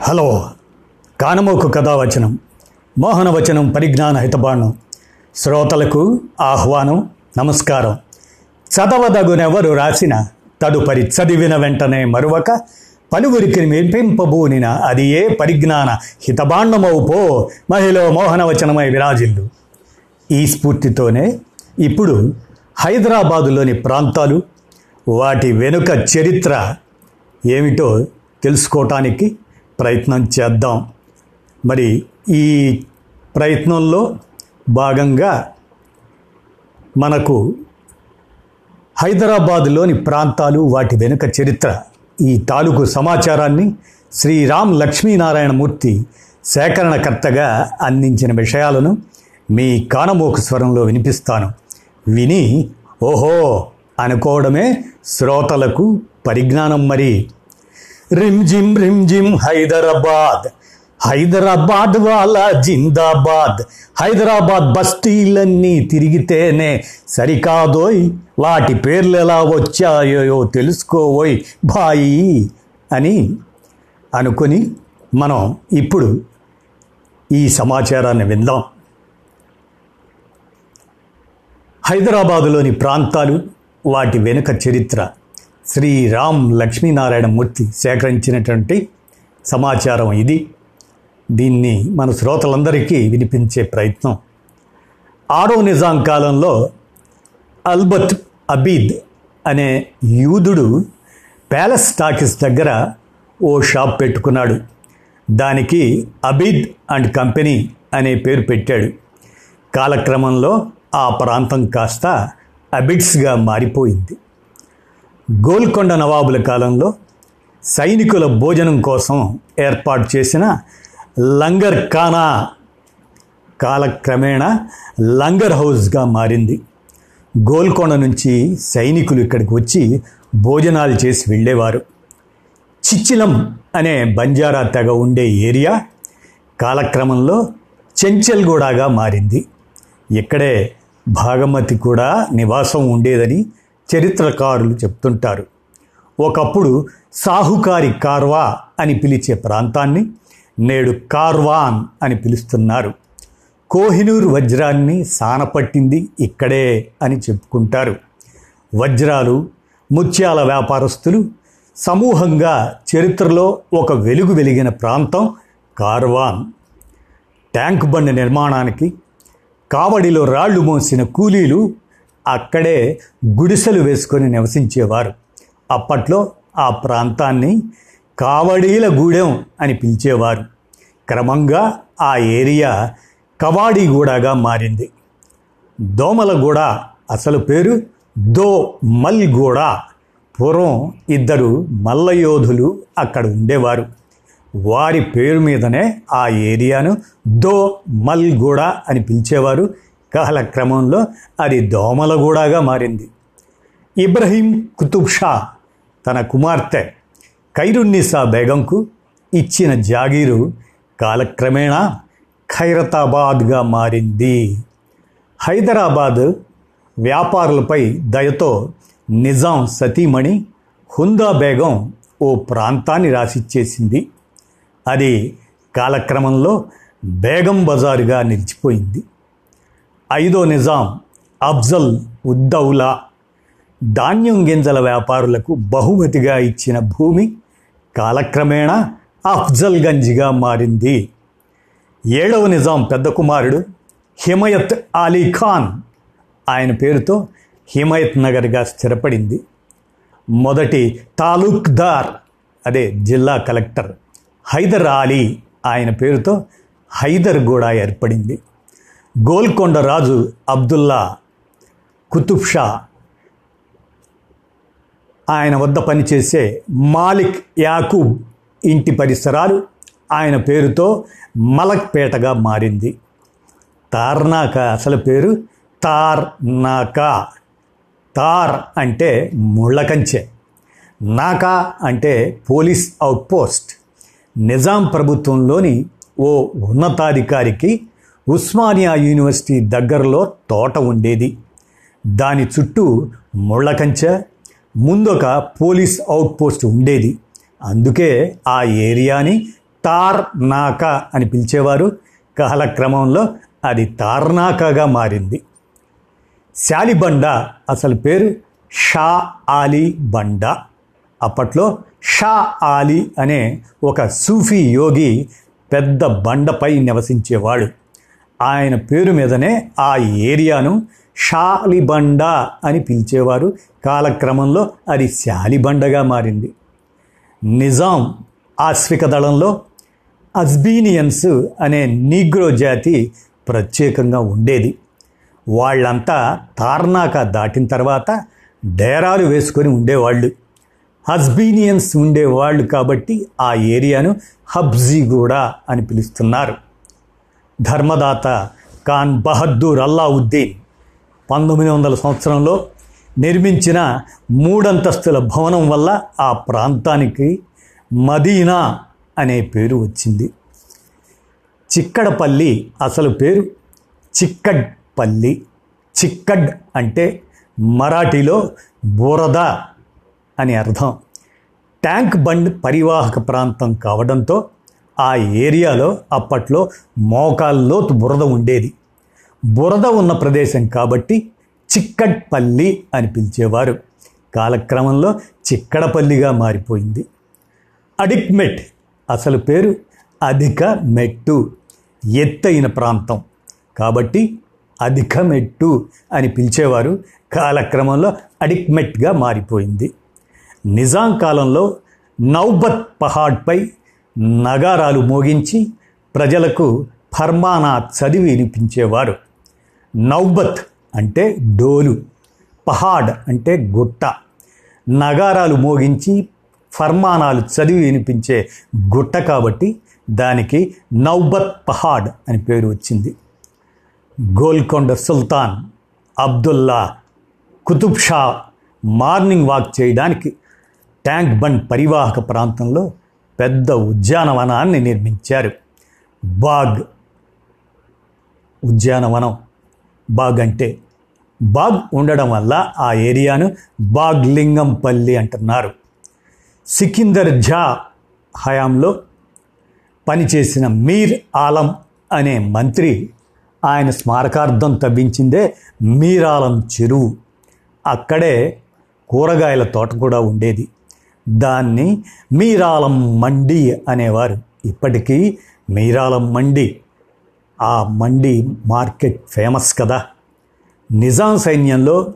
Hello. కానమోకు కథావచనం మోహనవచనం పరిజ్ఞాన హితబాణం. శ్రోతలకు ఆహ్వానం నమస్కారం. చదవదగునెవరు రాసిన తదుపరి చదివిన వెంటనే మరువక పలువురికి మెప్పింపబూనిన అది ఏ పరిజ్ఞాన హితబాండమవు పో మహిళ మోహనవచనమై విరాజిల్లు. ఈ స్ఫూర్తితోనే ఇప్పుడు హైదరాబాదులోని ప్రాంతాలు వాటి వెనుక చరిత్ర ఏమిటో తెలుసుకోవటానికి ప్రయత్నం చేద్దాం. మరి ఈ ప్రయత్నంలో భాగంగా మనకు హైదరాబాదులోని ప్రాంతాలు వాటి వెనుక చరిత్ర ఈ తాలూకు సమాచారాన్ని శ్రీరామ్ లక్ష్మీనారాయణమూర్తి సేకరణకర్తగా అందించిన విషయాలను మీ కానమోకు స్వరంలో వినిపిస్తాను. విని ఓహో అనుకోవడమే శ్రోతలకు పరిజ్ఞానం మరి. రిమ్ జిమ్ రిమ్ జిమ్ హైదరాబాద్. హైదరాబాద్ వాళ్ళ జిందాబాద్. హైదరాబాద్ బస్తీలన్నీ తిరిగితేనే సరికాదోయ్. వాటి పేర్లు ఎలా వచ్చాయో తెలుసుకోవోయ్ బాయి అని అనుకొని మనం ఇప్పుడు ఈ సమాచారాన్ని విందాం. హైదరాబాదులోని ప్రాంతాలు వాటి వెనుక చరిత్ర శ్రీ రామ్ లక్ష్మీనారాయణ మూర్తి సేకరించినటువంటి సమాచారం ఇది. దీన్ని మన శ్రోతలందరికీ వినిపించే ప్రయత్నం. ఆరో నిజాం కాలంలో అల్బత్ అబీద్ అనే యూదుడు ప్యాలెస్ టాకీస్ దగ్గర ఓ షాప్ పెట్టుకున్నాడు. దానికి అబీద్ అండ్ కంపెనీ అనే పేరు పెట్టాడు. కాలక్రమంలో ఆ ప్రాంతం కాస్త అబిడ్స్గా మారిపోయింది. గోల్కొండ నవాబుల కాలంలో సైనికుల భోజనం కోసం ఏర్పాటు చేసిన లంగర్ ఖానా కాలక్రమేణా లంగర్ హౌస్గా మారింది. గోల్కొండ నుంచి సైనికులు ఇక్కడికి వచ్చి భోజనాలు చేసి వెళ్ళేవారు. చిచ్చిలం అనే బంజారా తెగ ఉండే ఏరియా కాలక్రమంలో చెంచల్గూడగా మారింది. ఇక్కడే భాగమతి కూడా నివాసం ఉండేదని చరిత్రకారులు చెప్తుంటారు. ఒకప్పుడు సాహుకారి కార్వా అని పిలిచే ప్రాంతాన్ని నేడు కార్వాన్ అని పిలుస్తున్నారు. కోహినూర్ వజ్రాన్ని సానపట్టింది ఇక్కడే అని చెప్పుకుంటారు. వజ్రాలు ముత్యాల వ్యాపారస్తులు సమూహంగా చరిత్రలో ఒక వెలుగు వెలిగిన ప్రాంతం కార్వాన్. ట్యాంక్ బండ్ నిర్మాణానికి కావడిలో రాళ్ళు మోసిన కూలీలు అక్కడే గుడిసెలు వేసుకొని నివసించేవారు. అప్పట్లో ఆ ప్రాంతాన్ని కావడీల గూడెం అని పిలిచేవారు. క్రమంగా ఆ ఏరియా కవాడిగూడగా మారింది. దోమలగూడ అసలు పేరు దో మల్గూడ పూర్వం ఇద్దరు మల్లయోధులు అక్కడ ఉండేవారు. వారి పేరు మీదనే ఆ ఏరియాను దో మల్గూడ అని పిలిచేవారు. కాలక్రమంలో అది దోమలగూడగా మారింది. ఇబ్రహీం కుతుబ్ షా తన కుమార్తె ఖైరున్నిసా బేగంకు ఇచ్చిన జాగీరు కాలక్రమేణా ఖైరతాబాద్గా మారింది. హైదరాబాద్ వ్యాపారులపై దయతో నిజాం సతీమణి హుందా బేగం ఓ ప్రాంతాన్ని రాసిచ్చేసింది. అది కాలక్రమంలో బేగం బజారుగా నిలిచిపోయింది. ఐదో నిజాం అఫ్జల్ ఉద్దౌలా. ధాన్యం గింజల వ్యాపారులకు బహుమతిగా ఇచ్చిన భూమి కాలక్రమేణా అఫ్జల్గంజ్గా మారింది. ఏడవ నిజాం పెద్ద కుమారుడు హిమయత్ అలీ ఖాన్. ఆయన పేరుతో హిమయత్ నగర్గా స్థిరపడింది. మొదటి తాలూక్దార్ అదే జిల్లా కలెక్టర్ హైదర్ అలీ. ఆయన పేరుతో హైదర్ కూడా ఏర్పడింది. గోల్కొండ రాజు అబ్దుల్లా కుతుబ్ షా ఆయన వద్ద పనిచేసే మాలిక్ యాకూబ్ ఇంటి పరిసరాలు ఆయన పేరుతో మలక్పేటగా మారింది. తార్నాక అసలు పేరు తార్నాకా. తార్ అంటే ముళ్ళకంచె నాకా అంటే పోలీస్ అవుట్పోస్ట్ నిజాం ప్రభుత్వంలోని ఓ ఉన్నతాధికారికి ఉస్మానియా యూనివర్సిటీ దగ్గరలో తోట ఉండేది. దాని చుట్టూ ముళ్ళకంచె ముందొక పోలీస్ అవుట్పోస్ట్ ఉండేది. అందుకే ఆ ఏరియాని తార్ నాకా అని పిలిచేవారు. కాలక్రమంలో అది తార్నాకాగా మారింది. శాలిబండ అసలు పేరు షా ఆలీ బండ. అప్పట్లో షా ఆలీ అనే ఒక సూఫీ యోగి పెద్ద బండపై నివసించేవాడు. ఆయన పేరు మీదనే ఆ ఏరియాను షాలిబండ అని పిలిచేవారు. కాలక్రమంలో అది శాలిబండగా మారింది. నిజాం ఆశ్విక దళంలో అజ్బీనియన్స్ అనే నీగ్రో జాతి ప్రత్యేకంగా ఉండేది. వాళ్ళంతా తార్నాక దాటిన తర్వాత డేరాలు వేసుకొని ఉండేవాళ్ళు. హస్బీనియన్స్ ఉండేవాళ్ళు కాబట్టి ఆ ఏరియాను హబ్జీ కూడా అని పిలుస్తున్నారు. ధర్మదాత ఖాన్ బహద్దూర్ అల్లావుద్దీన్ పంతొమ్మిది వందల సంవత్సరంలో నిర్మించిన మూడంతస్తుల భవనం వల్ల ఆ ప్రాంతానికి మదీనా అనే పేరు వచ్చింది. చిక్కడపల్లి అసలు పేరు చిక్కడ్పల్లి. చిక్కడ్ అంటే మరాఠీలో బురద అని అర్థం. ట్యాంక్ బండ్ పరివాహక ప్రాంతం కావడంతో ఆ ఏరియాలో అప్పట్లో మోకాల్లోతు బురద ఉండేది. బురద ఉన్న ప్రదేశం కాబట్టి చిక్కట్పల్లి అని పిలిచేవారు. కాలక్రమంలో చిక్కడపల్లిగా మారిపోయింది. అడిక్మెట్ అసలు పేరు అధిక మెట్టు ఎత్తైన ప్రాంతం. కాబట్టి అధిక మెట్టు అని పిలిచేవారు కాలక్రమంలో అడిక్మెట్గా మారిపోయింది. నిజాం కాలంలో నౌబత్ పహాడ్పై నగారాలు మోగించి ప్రజలకు ఫర్మానా చదివి వినిపించేవారు. నౌబత్ అంటే డోలు పహాడ్ అంటే గుట్ట. నగారాలు మోగించి ఫర్మానాలు చదివి వినిపించే గుట్ట కాబట్టి దానికి నౌబత్ పహాడ్ అని పేరు వచ్చింది. గోల్కొండ సుల్తాన్ అబ్దుల్లా కుతుబ్ షా మార్నింగ్ వాక్ చేయడానికి ట్యాంక్ బండ్ పరివాహక ప్రాంతంలో పెద్ద ఉద్యానవనాన్ని నిర్మించారు. బాగ్ ఉద్యానవనం. బాగ్ అంటే బాగ్ ఉండడం వల్ల ఆ ఏరియాను బాగ్ లింగంపల్లి అంటున్నారు. సికిందర్ ఝా హయాంలో పనిచేసిన మీర్ ఆలం అనే మంత్రి ఆయన స్మారకార్థం తవ్వించిందే మీరాలం చెరువు. అక్కడే కూరగాయల తోట కూడా ఉండేది. దాన్ని మీరాలం మండి అనేవారు. ఇప్పటికీ మీరాలం మండి ఆ మండి మార్కెట్ ఫేమస్ కదా. నిజాం సైన్యంలో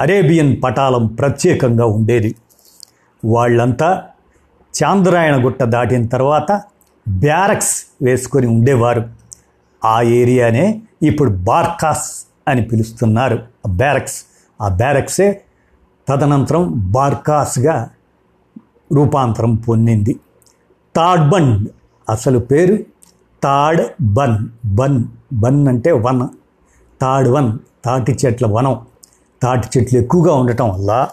అరేబియన్ పటాలం ప్రత్యేకంగా ఉండేది. వాళ్ళంతా చాంద్రాయణ గుట్ట దాటిన తర్వాత బ్యారక్స్ వేసుకొని ఉండేవారు. ఆ ఏరియానే ఇప్పుడు బార్కాస్ అని పిలుస్తున్నారు. బ్యారక్స్. ఆ బ్యారక్సే తదనంతరం బార్కాస్గా రూపాంతరం పొందింది. తాడ్బండ్ అసలు పేరు? తాడ్ బన్. బన్ బన్ అంటే వన్. తాడ్ వన్ తాటి చెట్ల వనం. తాటి చెట్లు ఎక్కువగా ఉండటం వల్ల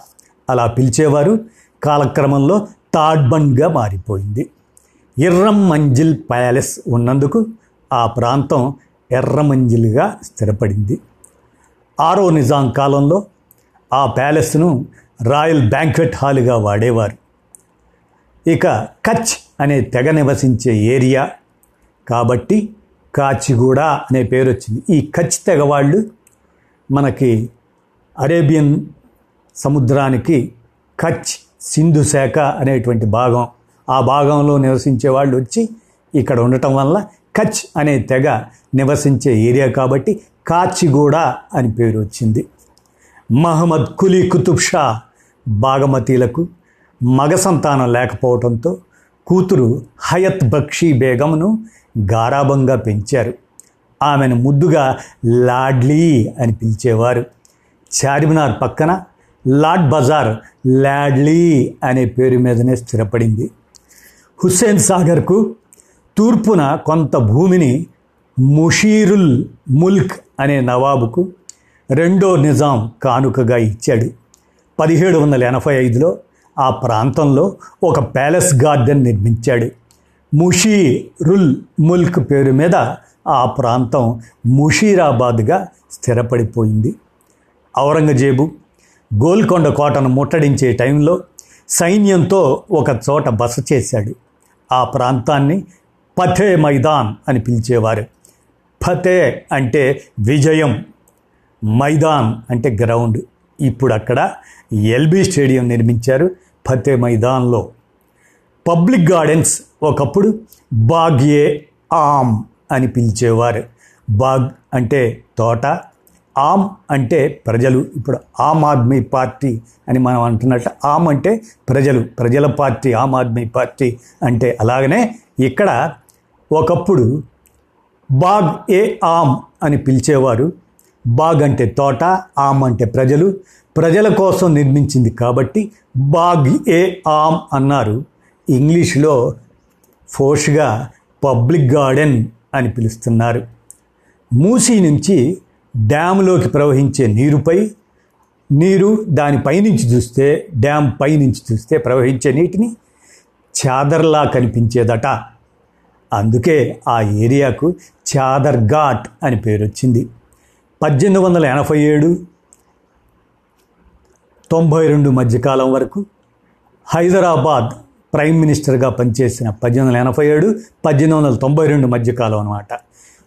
అలా పిలిచేవారు కాలక్రమంలో తాడ్బండ్గా మారిపోయింది. ఎర్రం మంజిల్ ప్యాలెస్ ఉన్నందుకు ఆ ప్రాంతం ఎర్రమంజిల్గా స్థిరపడింది. ఆరో నిజాం కాలంలో ఆ ప్యాలెస్ను రాయల్ బ్యాంక్వెట్ హాల్గా వాడేవారు. ఇక కచ్ అనే తెగ నివసించే ఏరియా. కాబట్టి కాచిగూడ అనే పేరు వచ్చింది ఈ కచ్ తెగ వాళ్ళు మనకి అరేబియన్ సముద్రానికి కచ్ సింధు శాఖ అనేటువంటి భాగం. ఆ భాగంలో నివసించే వాళ్ళు వచ్చి ఇక్కడ ఉండటం వల్ల కచ్ అనే తెగ నివసించే ఏరియా కాబట్టి కాచిగూడ అని పేరు వచ్చింది మహమ్మద్ కులీ కుతుబ్ షా బాగమతీలకు మగ సంతానం లేకపోవడంతో కూతురు హయత్ బక్షీ బేగంను గారాబంగా పెంచారు. ఆమెను ముద్దుగా లాడ్లీ అని పిలిచేవారు. చార్మినార్ పక్కన లాడ్ బజార్ లాడ్లీ అనే పేరు మీదనే స్థిరపడింది. హుస్సేన్ సాగర్కు తూర్పున కొంత భూమిని ముషీరుల్ ముల్క్ అనే నవాబుకు రెండో నిజాం కానుకగా ఇచ్చాడు. పదిహేడు వందల ఎనభై ఐదులో ఆ ప్రాంతంలో ఒక ప్యాలెస్ గార్డెన్ నిర్మించాడు. ముషీరుల్ ముల్క్ పేరు మీద ఆ ప్రాంతం ముషీరాబాద్గా స్థిరపడిపోయింది. ఔరంగజేబు గోల్కొండ కోటను ముట్టడించే టైంలో సైన్యంతో ఒక చోట బస చేశాడు. ఆ ప్రాంతాన్ని ఫతే మైదాన్ అని పిలిచేవారు. ఫతే అంటే విజయం మైదాన్ అంటే గ్రౌండ్. ఇప్పుడు అక్కడ ఎల్బీ స్టేడియం నిర్మించారు. ఫతే మైదాన్లో. పబ్లిక్ గార్డెన్స్ ఒకప్పుడు బాగ్ ఏ ఆమ్ అని పిలిచేవారు. బాగ్ అంటే తోట ఆమ్ అంటే ప్రజలు. ఇప్పుడు ఆమ్ ఆద్మీ పార్టీ అని మనం అంటున్నట్టు ఆమ్ అంటే ప్రజలు. ప్రజల పార్టీ ఆమ్ ఆద్మీ పార్టీ అంటే అలాగనే ఇక్కడ ఒకప్పుడు బాగ్ ఏ ఆమ్ అని పిలిచేవారు. బాగ్ అంటే తోట ఆమ్ అంటే ప్రజలు. ప్రజల కోసం నిర్మించింది కాబట్టి బాగ్ ఏ ఆమ్ అన్నారు. ఇంగ్లీష్లో ఫోర్ష్గా పబ్లిక్ గార్డెన్ అని పిలుస్తున్నారు. మూసీ నుంచి డ్యామ్లోకి ప్రవహించే నీరుపై నీరు దాని పైనుంచి చూస్తే డ్యామ్ పైనుంచి చూస్తే ప్రవహించే నీటిని చాదర్లా కనిపించేదట. అందుకే ఆ ఏరియాకు చాదర్ ఘాట్ అని పేరు వచ్చింది పద్దెనిమిది వందల ఎనభై ఏడు తొంభై రెండు మధ్యకాలం వరకు హైదరాబాద్ ప్రైమ్ మినిస్టర్గా పనిచేసిన పద్దెనిమిది వందల ఎనభై ఏడు పద్దెనిమిది వందల తొంభై రెండు మధ్యకాలం అనమాట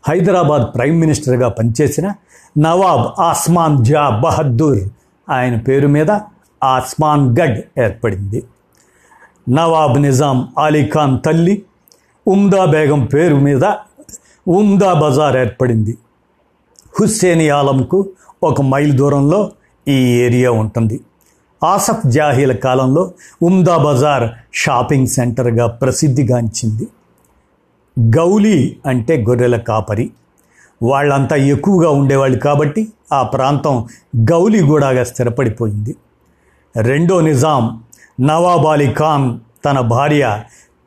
హైదరాబాద్ ప్రైమ్ మినిస్టర్గా పనిచేసిన నవాబ్ ఆస్మాన్ జా బహద్దూర్ ఆయన పేరు మీద ఆస్మాన్ గఢ్ ఏర్పడింది. నవాబ్ నిజాం అలీఖాన్ తల్లి ఉమ్దా బేగం పేరు మీద ఉమ్దా బజార్ ఏర్పడింది. హుస్సేని ఆలంకు ఒక మైల్ దూరంలో ఈ ఏరియా ఉంటుంది. ఆసఫ్ జాహీల కాలంలో ఉమ్దా బజార్ షాపింగ్ సెంటర్గా ప్రసిద్ధిగాంచింది. గౌలీ అంటే గొర్రెల కాపరి. వాళ్ళంతా ఎక్కువగా ఉండేవాళ్ళు కాబట్టి ఆ ప్రాంతం గౌలీగూడగా స్థిరపడిపోయింది. రెండో నిజాం నవాబ్ అలీ ఖాన్ తన భార్య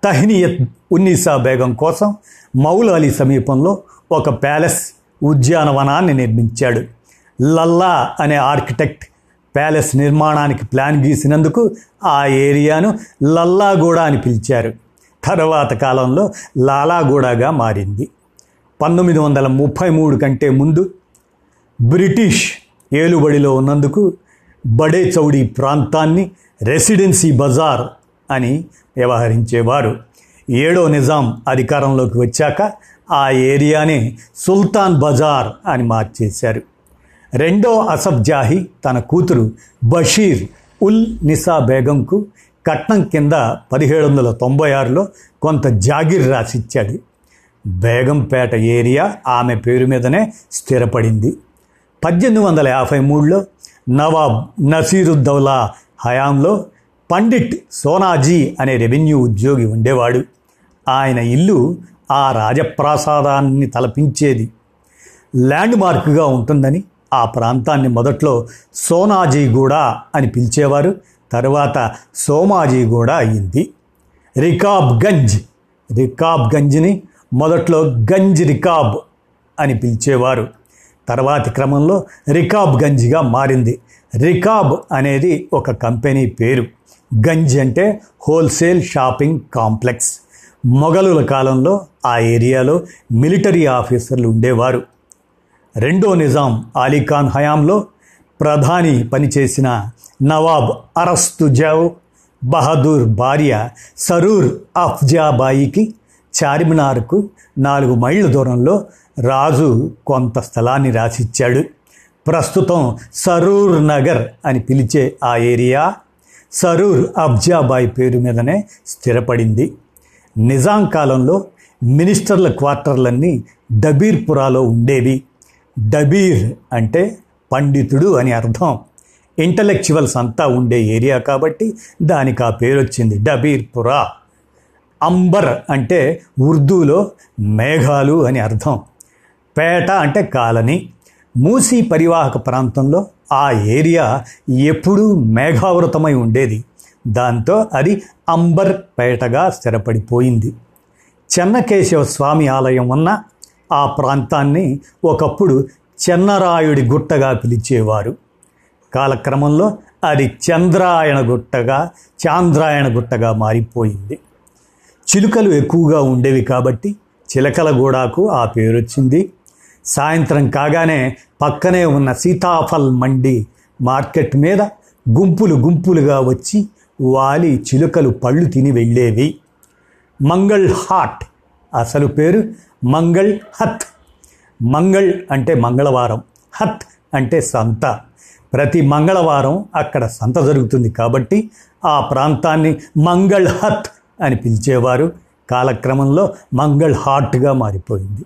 తహ్నియత్ ఉన్నీసా బేగం కోసం మౌలాలి అలీ సమీపంలో ఒక ప్యాలెస్ ఉద్యానవనాన్ని నిర్మించాడు. లల్లా అనే ఆర్కిటెక్ట్ ప్యాలెస్ నిర్మాణానికి ప్లాన్ గీసినందుకు ఆ ఏరియాను లల్లాగూడ అని పిలిచారు. తర్వాత కాలంలో లాలాగూడగా మారింది. పంతొమ్మిది వందల ముప్పై మూడు కంటే ముందు బ్రిటిష్ ఏలుబడిలో ఉన్నందుకు బడే చౌడి ప్రాంతాన్ని రెసిడెన్సీ బజార్ అని వ్యవహరించేవారు. ఏడో నిజాం అధికారంలోకి వచ్చాక ఆ ఏరియాని సుల్తాన్ బజార్ అని మార్చేశారు. రెండో అసఫ్ జాహీ తన కూతురు బషీర్ ఉల్ నిసా బేగంకు కట్నం కింద పదిహేడు వందల తొంభై ఆరులో కొంత జాగిర్ రాసిచ్చాడు బేగంపేట ఏరియా ఆమె పేరు మీదనే స్థిరపడింది. పద్దెనిమిది వందల యాభై మూడులో నవాబ్ నసీరుద్దౌలా హయాంలో పండిట్ సోనాజీ అనే రెవెన్యూ ఉద్యోగి ఉండేవాడు. ఆయన ఇల్లు ఆ రాజప్రాసాదాన్ని తలపించేది. ల్యాండ్ మార్క్గా ఉంటుందని ఆ ప్రాంతాన్ని మొదట్లో సోనాజీగూడ అని పిలిచేవారు. తర్వాత సోమాజీగూడ అయింది రికాబ్గంజ్ రికాబ్గంజ్ని మొదట్లో గంజ్ రికాబ్ అని పిలిచేవారు. తర్వాతి క్రమంలో రికాబ్గంజ్గా మారింది. రికాబ్ అనేది ఒక కంపెనీ పేరు. గంజ్ అంటే హోల్సేల్ షాపింగ్ కాంప్లెక్స్. మొఘలుల కాలంలో ఆ ఏరియాలో మిలిటరీ ఆఫీసర్లు ఉండేవారు. రెండో నిజాం అలీఖాన్ హయాంలో ప్రధాని పనిచేసిన నవాబ్ అరస్తుజావ్ బహదూర్ భార్య సరూర్ అఫ్జాబాయికి చార్మినార్కు నాలుగు మైళ్ళ దూరంలో రాజు కొంత స్థలాన్ని రాసిచ్చాడు. ప్రస్తుతం సరూర్ నగర్ అని పిలిచే ఆ ఏరియా సరూర్ అఫ్జాబాయి పేరు మీదనే స్థిరపడింది. నిజాం కాలంలో మినిస్టర్ల క్వార్టర్లన్నీ డబీర్పురాలో ఉండేవి. డబీర్ అంటే పండితుడు అని అర్థం. ఇంటలెక్చువల్స్ అంతా ఉండే ఏరియా కాబట్టి దానికి ఆ పేరు వచ్చింది. డబీర్పురా. అంబర్ అంటే ఉర్దూలో మేఘాలు అని అర్థం. పేట అంటే కాలనీ. మూసీ పరివాహక ప్రాంతంలో ఆ ఏరియా ఎప్పుడూ మేఘావృతమై ఉండేది. దాంతో అది అంబర్ పేటగా స్థిరపడిపోయింది. చెన్నకేశవ స్వామి ఆలయం ఉన్న ఆ ప్రాంతాన్ని ఒకప్పుడు చెన్నరాయుడి గుట్టగా పిలిచేవారు. కాలక్రమంలో అది చంద్రాయణ గుట్టగా చాంద్రాయణ గుట్టగా మారిపోయింది. చిలుకలు ఎక్కువగా ఉండేవి కాబట్టి చిలకల గూడాకు ఆ పేరు వచ్చింది సాయంత్రం కాగానే పక్కనే ఉన్న సీతాఫల్ మండి మార్కెట్ మీద గుంపులు గుంపులుగా వచ్చి వాలి చిలుకలు పళ్ళు తిని వెళ్ళేవి. మంగళ్ హాట్ అసలు పేరు మంగళ్ హత్. మంగళ్ అంటే మంగళవారం హత్ అంటే సంత. ప్రతి మంగళవారం అక్కడ సంత జరుగుతుంది కాబట్టి ఆ ప్రాంతాన్ని మంగళ్ హత్ అని పిలిచేవారు. కాలక్రమంలో మంగళ్ హాట్గా మారిపోయింది.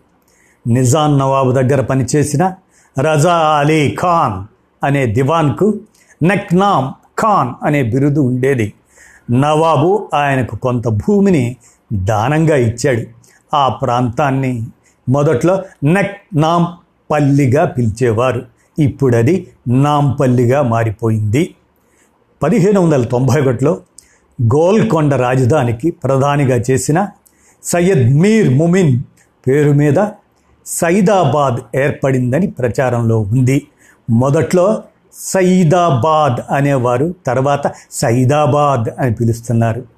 నిజాం నవాబు దగ్గర పనిచేసిన రజా అలీ ఖాన్ అనే దివాన్కు నక్నామ్ ఖాన్ అనే బిరుదు ఉండేది. నవాబు ఆయనకు కొంత భూమిని దానంగా ఇచ్చాడు. ఆ ప్రాంతాన్ని మొదట్లో నక్ నామ్ పల్లిగా పిలిచేవారు. ఇప్పుడు అది నాంపల్లిగా మారిపోయింది. పదిహేను వందల తొంభై ఒకటిలో గోల్కొండ రాజధానికి ప్రధానిగా చేసిన సయ్యద్ మీర్ ముమిన్ పేరు మీద సైదాబాద్ ఏర్పడిందని ప్రచారంలో ఉంది. మొదట్లో సైదాబాద్ అనేవారు తర్వాత సైదాబాద్ అని పిలుస్తున్నారు.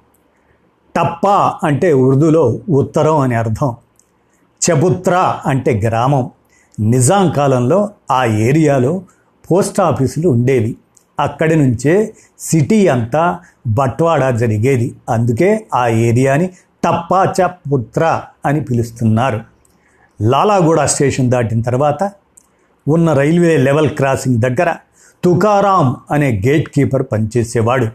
టప్పా అంటే ఉర్దూలో ఉత్తరం అని అర్థం. చబుత్రా అంటే గ్రామం. నిజాం కాలంలో ఆ ఏరియాలో పోస్ట్ ఆఫీసులు ఉండేవి. అక్కడి నుంచే సిటీ అంతా బట్వాడా జరిగేది. అందుకే ఆ ఏరియాని టప్పాచ పుత్ర అని పిలుస్తున్నారు. లాలాగూడ స్టేషన్ దాటిన తర్వాత ఉన్న రైల్వే లెవెల్ క్రాసింగ్ దగ్గర తుకారాం అనే గేట్ కీపర్ పనిచేసేవాడు.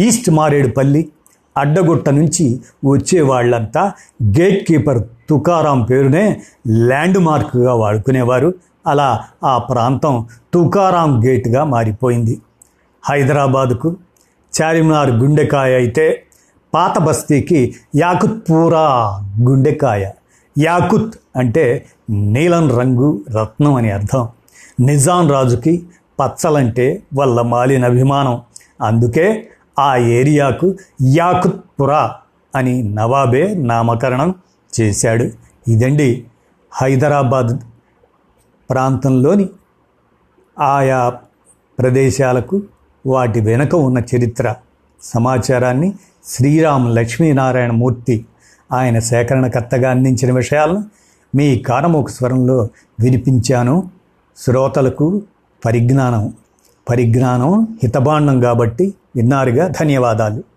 ఈస్ట్ మారేడుపల్లి అడ్డగుట్ట నుంచి వచ్చే వాళ్ళంతా గేట్ కీపర్ తుకారాం పేరునే ల్యాండ్ మార్క్గా వాడుకునేవారు. అలా ఆ ప్రాంతం తుకారాం గేట్గా మారిపోయింది. హైదరాబాదుకు చార్మినార్ గుండెకాయ అయితే పాత బస్తీకి యాకుత్పూరా గుండెకాయ. యాకుత్ అంటే నీలం రంగు రత్నం అని అర్థం. నిజాం రాజుకి పచ్చలంటే వల్ల మాలిన అభిమానం. అందుకే ఆ ఏరియాకు యాకుత్పురా అని నవాబే నామకరణం చేశాడు. ఇదండి హైదరాబాద్ ప్రాంతంలోని ఆయా ప్రదేశాలకు వాటి వెనుక ఉన్న చరిత్ర సమాచారాన్ని శ్రీరామ్ లక్ష్మీనారాయణ మూర్తి ఆయన సేకరణకర్తగా అందించిన విషయాలను మీ కారమోక స్వరంలో వినిపించాను. శ్రోతలకు పరిజ్ఞానం. పరిజ్ఞానం హితబాండం కాబట్టి విన్నారుగా ధన్యవాదాలు.